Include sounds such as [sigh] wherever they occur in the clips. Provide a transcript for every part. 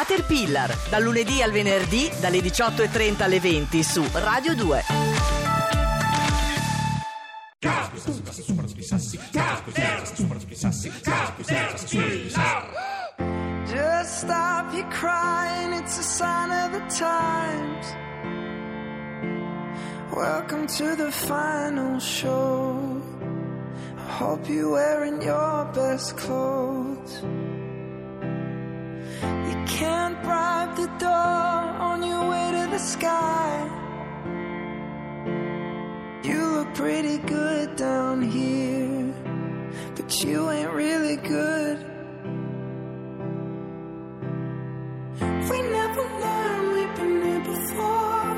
Caterpillar, dal lunedì al venerdì dalle 18.30 alle 20 su Radio 2. Just stop your crying, it's a sign of the times. Welcome to the final show. I hope you're wearing your best clothes. Sky. You look pretty good down here, but you ain't really good. We never learned we've been here before.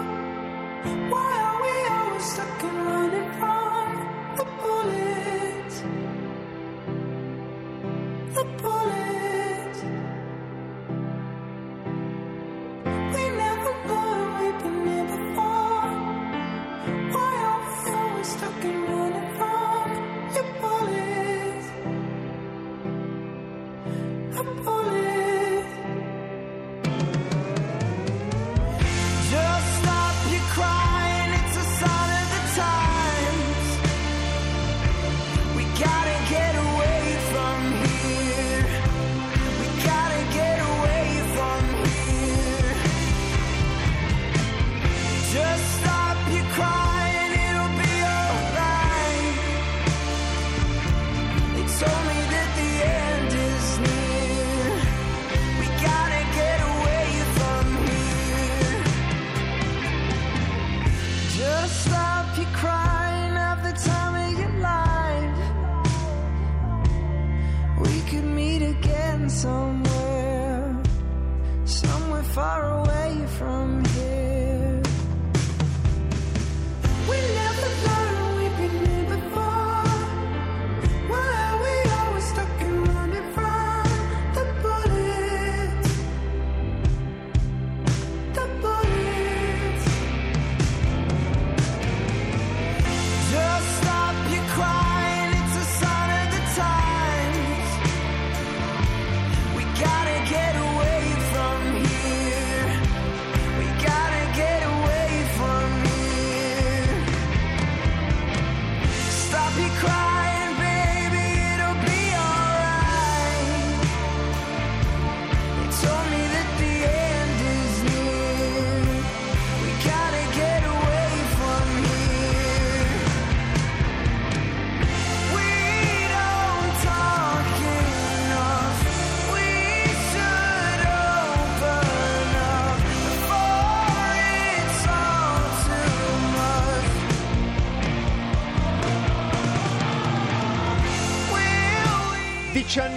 Why are we always stuck and running from the bullets? The bullets.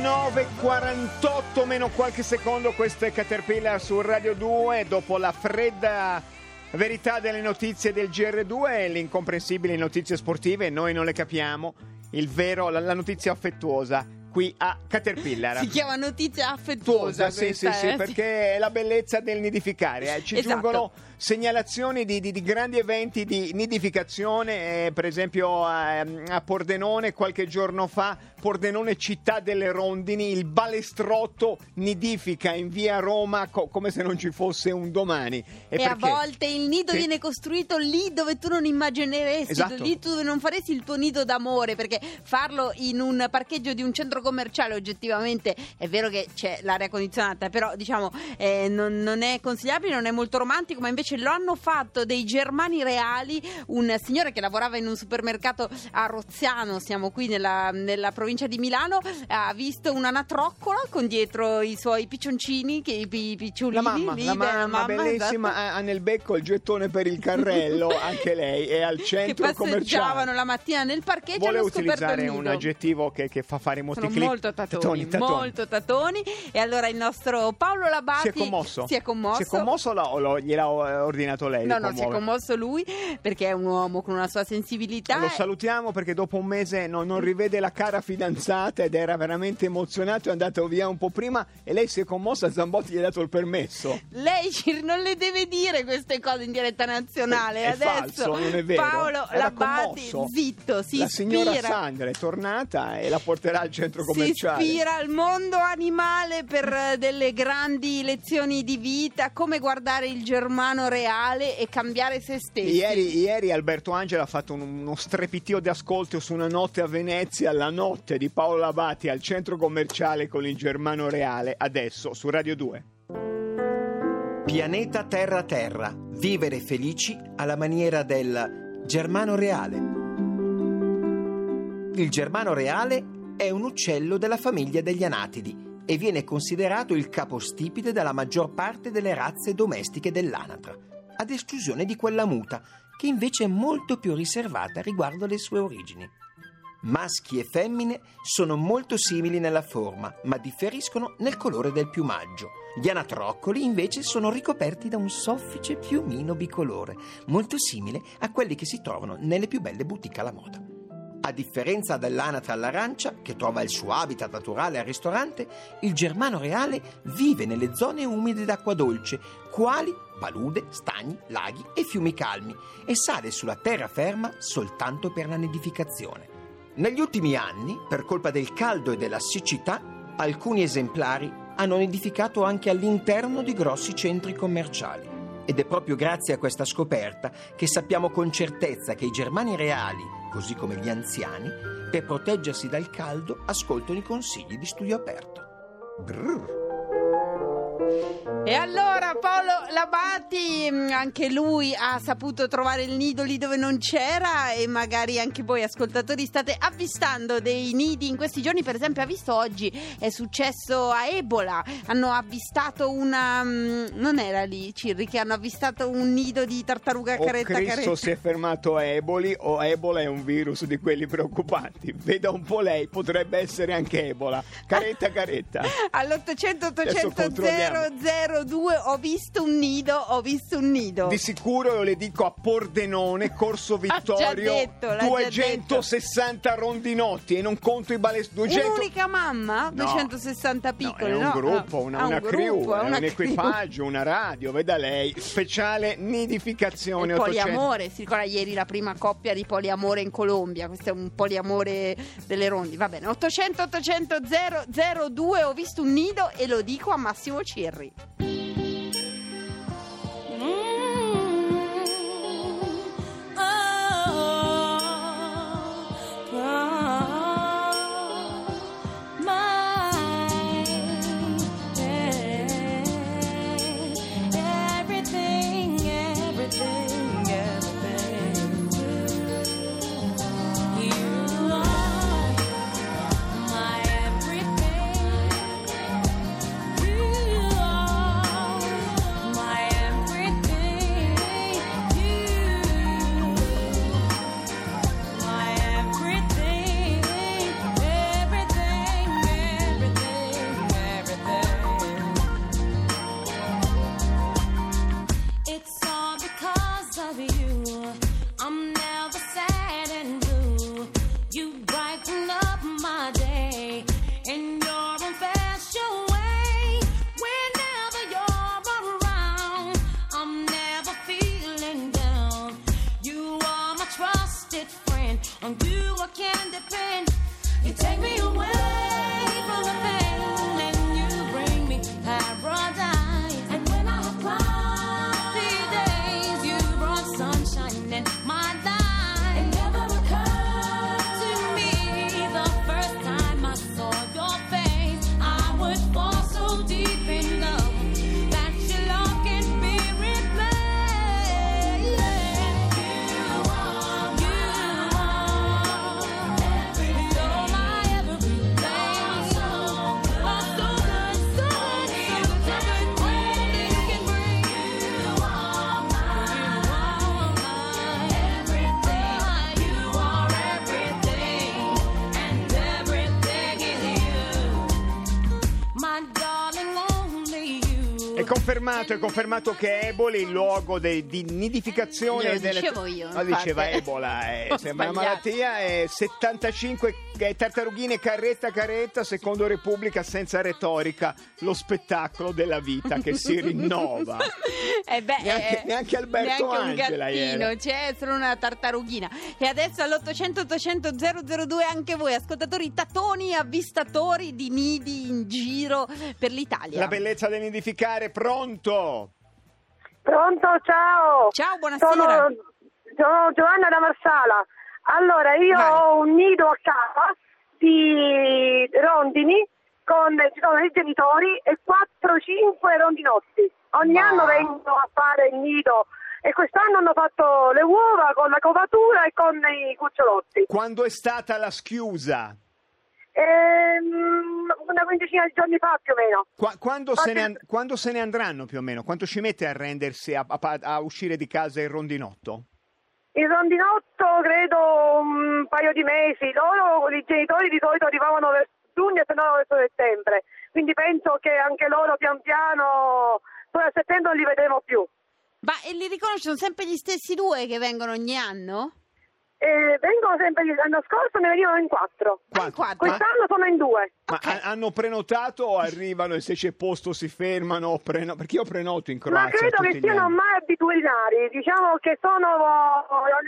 9.48 meno qualche secondo, questo è Caterpillar su Radio 2, dopo la fredda verità delle notizie del GR2 e le incomprensibili notizie sportive, noi non le capiamo, vero, la, la notizia affettuosa qui a Caterpillar. Si chiama notizia affettuosa. Tuosa, sì, sì, eh, sì, perché è la bellezza del nidificare. Eh. Ci esatto. giungono segnalazioni di, di- di grandi eventi di nidificazione, eh, per esempio a, a Pordenone qualche giorno fa, Pordenone città delle rondini, il balestrotto nidifica in via Roma co- come se non ci fosse un domani. E, a perché? volte il nido Sì. viene costruito lì dove tu non immagineresti, Esatto. lì tu non faresti il tuo nido d'amore, perché farlo in un parcheggio di un centro commerciale oggettivamente è vero che c'è l'aria condizionata, però diciamo eh, non, non è consigliabile, non è molto romantico, ma invece lo hanno fatto dei germani reali, un signore che lavorava in un supermercato a Roziano, siamo qui nella, nella provincia di Milano, ha visto un'anatroccola con dietro i suoi piccioncini, che, i, pi- picciolini La mamma, lì, la beh, mamma, bellissima, esatto. ha, nel becco il gettone per il carrello, [laughs] anche lei, è al che centro passeggiavano commerciale. la mattina nel parcheggio Vuole utilizzare il un aggettivo che, che fa fare molti Sono click. molto tatoni, molto tatoni. E allora il nostro Paolo Labati Si è commosso? Si è commosso. Si è commosso o lo- o lo- gliel'ha ordinato lei? No, no, si è commosso lui perché è un uomo con una sua sensibilità. Lo salutiamo perché dopo un mese non, non rivede la cara fidanzata ed era veramente emozionato, è andato via un po' prima e lei si è commossa, Zambotti gli ha dato il permesso. Lei non le deve dire queste cose in diretta nazionale. È Adesso falso, non è vero. Paolo Era Labati, commosso. zitto, si la signora ispira. Sandra è tornata e la porterà al centro centro si commerciale. ispira al mondo animale per eh, delle grandi lezioni di vita, come guardare il germano reale e cambiare se stessi. Ieri, ieri Alberto Angela ha fatto un- uno strepitio di ascolto su una notte a Venezia, la notte di Paolo Abati al centro commerciale con il Germano Reale, adesso su Radio 2. Pianeta Terra Terra, vivere felici alla maniera del Germano Reale. Il Germano Reale è un uccello della famiglia degli anatidi e viene considerato il capostipite della maggior parte delle razze domestiche dell'anatra, ad esclusione di quella muta, che invece è molto più riservata riguardo alle sue origini. Maschi e femmine sono molto simili nella forma, ma differiscono nel colore del piumaggio. Gli anatroccoli invece sono ricoperti da un soffice piumino bicolore, molto simile a quelli che si trovano nelle più belle boutique alla moda. A differenza dell'anatra all'arancia, che trova il suo habitat naturale al ristorante, il germano reale vive nelle zone umide d'acqua dolce, quali palude, stagni, laghi e fiumi calmi, e sale sulla terraferma soltanto per la nidificazione. Negli ultimi anni, per colpa del caldo e della siccità, alcuni esemplari hanno nidificato anche all'interno di grossi centri commerciali. Ed è proprio grazie a questa scoperta che sappiamo con certezza che i germani reali, così come gli anziani, per proteggersi dal caldo ascoltano i consigli di studio aperto. Brrr. E allora Paolo Labati, mh, anche lui ha saputo trovare il nido lì dove non c'era e magari anche voi ascoltatori state avvistando dei nidi in questi giorni, per esempio ha visto oggi è successo a Ebola, hanno avvistato una, mh, non era lì Cirri, che hanno avvistato un nido di tartaruga O caretta Cristo caretta. si è fermato a Eboli o Ebola è un virus di quelli preoccupanti. Veda un po' lei, potrebbe essere anche Ebola. Caretta, caretta. [laughs] All'800 Adesso 800 controlliamo. 002 ho visto un nido, ho visto un nido. Di sicuro io le dico a Pordenone, Corso [laughs] Vittorio, detto, l'ha già 260 rondinotti e non conto i balest 200 Un'unica mamma? No. 260 No, piccoli, è un no? gruppo, Ah, una, ah, una un crew, gruppo, un crew. equipaggio, una radio, veda lei. Speciale nidificazione Il 800. poliamore, si ricorda ieri la prima coppia di poliamore in Colombia, questo è un poliamore delle rondi, va bene, 800 800 002 ho visto un nido e lo dico a Massimo Cirri. Cherry. Confermato, è confermato che Ebola è il luogo dei- di nidificazione Lo delle dicevo io, Ma infatti. diceva Ebola, eh, sembra una malattia, è 75 eh, tartarughine carretta carretta, secondo Repubblica senza retorica, lo spettacolo della vita che si rinnova. [laughs] Eh beh, Neanche- eh, neanche Alberto neanche Angela un gattino, ieri. c'è solo una tartarughina. E adesso all'800 800 002 anche voi, ascoltatori tatoni avvistatori di nidi in giro per l'Italia. La bellezza del nidificare, pronto? Pronto, ciao. Ciao, buonasera. Sono, sono Giovanna da Marsala. Allora, io Vai. ho un nido a casa di rondini con ci sono i genitori e 4-5 rondinotti. Ogni Ma- anno vengono a fare il nido e quest'anno hanno fatto le uova con la covatura e con i cucciolotti. Quando è stata la schiusa? Ehm, una quindicina di giorni fa più o meno. Qua- quando, se ne Qualche- and- quando se ne andranno più o meno? Quanto ci mette a rendersi, a, a- a uscire di casa il rondinotto? Il rondinotto credo un paio di mesi, loro, i genitori di solito arrivavano verso giugno e se no verso settembre, quindi penso che anche loro pian piano, poi a settembre non li vedremo più. Ma e li riconoscono sempre gli stessi due che vengono ogni anno? E vengono sempre, l'anno scorso ne venivano in quattro, quattro. quest'anno sono in due. Ma Ok. ha- hanno prenotato o arrivano e se c'è posto si fermano? o preno- Perché io prenoto in Ma Croazia credo tutti che siano anni. mai abitudinari, diciamo che sono,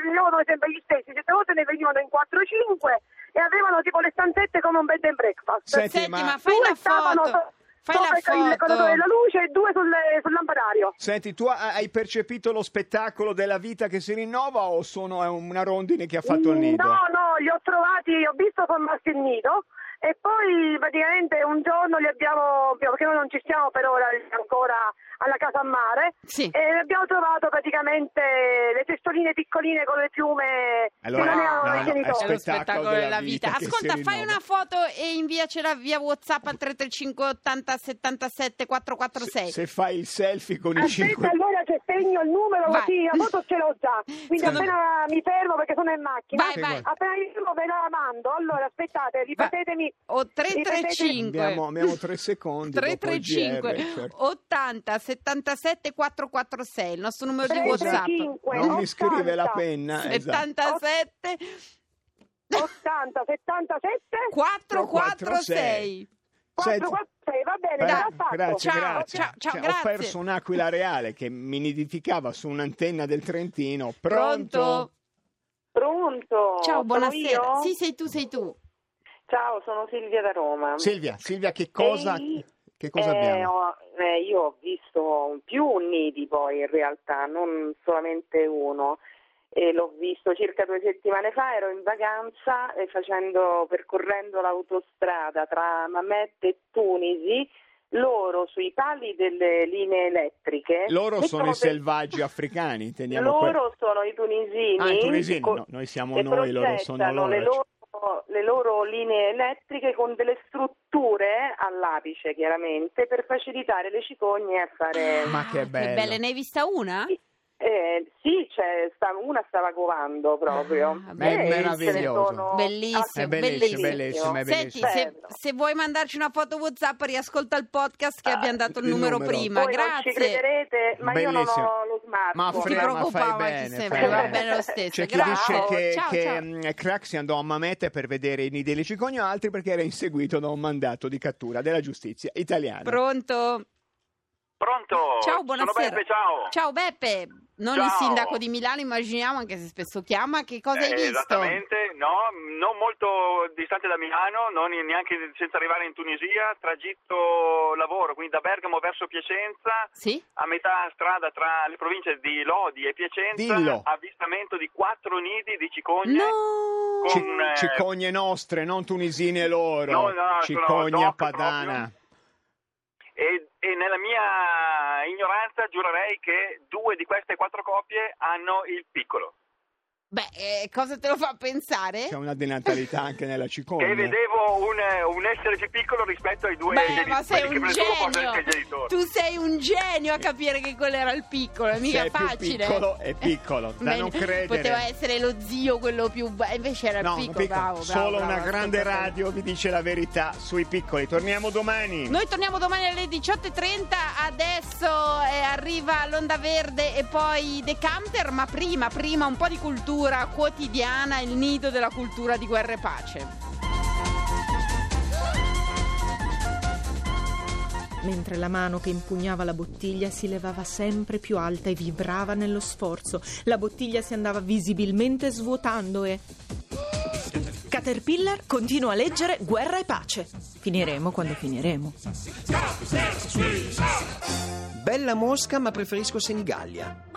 venivano sempre gli stessi, certe volte ne venivano in 4-5 e avevano tipo le stanzette come un bed and breakfast. Senti, Senti, ma- ma, fai stavano foto. Sopra la il contatore della luce e due sul, sul lampadario. Senti, tu ha- hai percepito lo spettacolo della vita che si rinnova o sono è una rondine che ha fatto il nido? No, no, li ho trovati, ho visto formarsi il nido e poi praticamente un giorno li abbiamo, perché noi non ci stiamo per ora ancora alla casa a mare, Sì. e abbiamo trovato praticamente le testoline piccoline con le piume Allora, che non erano no, no, genitori. è lo spettacolo della vita. si Ascolta, fai rinnova. una foto e inviacela via WhatsApp al 335 80 77 446. Se, se fai il selfie con i Aspetta, cinque... allora che segno il numero Vai. così, la foto ce l'ho già. Quindi Secondo- appena mi fermo perché sono in macchina. Vai, vai. Appena mi fermo ve la mando. Allora, aspettate, ripetetemi. O 335 Abbiamo, abbiamo tre secondi. dopo il 335 GR, certo. 80 77 446 il nostro numero di WhatsApp 335 Non mi scrive la 80, penna. esatto. 77 80, 77, 446 Senti, 446, va bene, fatto. grazie, Ciao, grazie. ciao, ciao, Cioè, grazie. Ho perso un'aquila reale che mi nidificava su un'antenna del Trentino. Pronto? Pronto? Pronto? Ciao, buonasera. Sì, sei tu, sei tu. Ciao, sono Silvia da Roma. Silvia, Silvia, che cosa, Ehi, che cosa eh, abbiamo? eh, io ho visto più nidi poi in realtà, non solamente uno. E l'ho visto circa due settimane fa, ero in vacanza e facendo, percorrendo l'autostrada tra Mamet e Tunisi, loro sui pali delle linee elettriche. Loro sono mettono i selvaggi [laughs] africani, teniamo Loro sono i tunisini. Ah, i tunisini, co- no, noi siamo noi, loro sono loro. Le loro, le loro linee elettriche con delle strutture all'apice, chiaramente, per facilitare le cicogne a fare. Ma che Ah, bello. belle, ne hai vista una? Eh, sì, c'è, sta- una stava covando proprio. Ah, Eh, meraviglioso. Bellissimo, È bellissimo, bellissimo. bellissimo, Senti, bellissimo. se, se vuoi mandarci una foto WhatsApp, riascolta il podcast che Ah, abbiamo dato il, il numero, numero. prima. Voi non ci Grazie. crederete, ma io non Bellissimo. ho lo smartphone. Ma frega, ma fai bene, fai va bene. bene lo stesso. C'è chi dice che, Ciao, che ciao. mm, Craxi andò a Mamete per vedere i nidi delle cicogne, altri perché era inseguito da un mandato di cattura della giustizia italiana. Pronto? Pronto? Ciao, Sono buonasera. Beppe, ciao. Ciao Beppe, non il Ciao. sindaco di Milano, immaginiamo, anche se spesso chiama. Che cosa hai Eh, visto? Esattamente, no, non molto distante da Milano, non in- neanche senza arrivare in Tunisia, tragitto lavoro, quindi da Bergamo verso Piacenza, Sì? a metà strada tra le province di Lodi e Piacenza, Dillo. avvistamento di quattro nidi di cicogne. No! Con- eh, cicogne nostre, non tunisine loro. No, no, cicogne padana. E, e nella mia ignoranza giurerei che due di queste quattro coppie hanno il piccolo. Beh, eh, cosa te lo fa pensare? C'è una denatalità anche nella [laughs] E cicogna. vedevo un, un essere più piccolo rispetto ai due Beh, genitori, ma sei un genio! essere i genitori. Tu sei un genio a capire che quello era il piccolo, è mica Se è più facile. piccolo, è piccolo, da Bene, non credere. Poteva essere lo zio, quello più. ba- Invece era il No, piccolo, piccolo. bravo, bravo, Solo bravo, una grande radio vi dice la verità sui piccoli. Torniamo domani. Noi torniamo domani alle 18.30, adesso eh, arriva l'Onda Verde e poi Decanter, ma prima, prima un po' di cultura quotidiana, il nido della cultura di guerra e pace. mentre la mano che impugnava la bottiglia si levava sempre più alta e vibrava nello sforzo. La bottiglia si andava visibilmente svuotando e. Caterpillar continua a leggere Guerra e pace. Finiremo quando finiremo. Bella Mosca, ma preferisco Senigallia.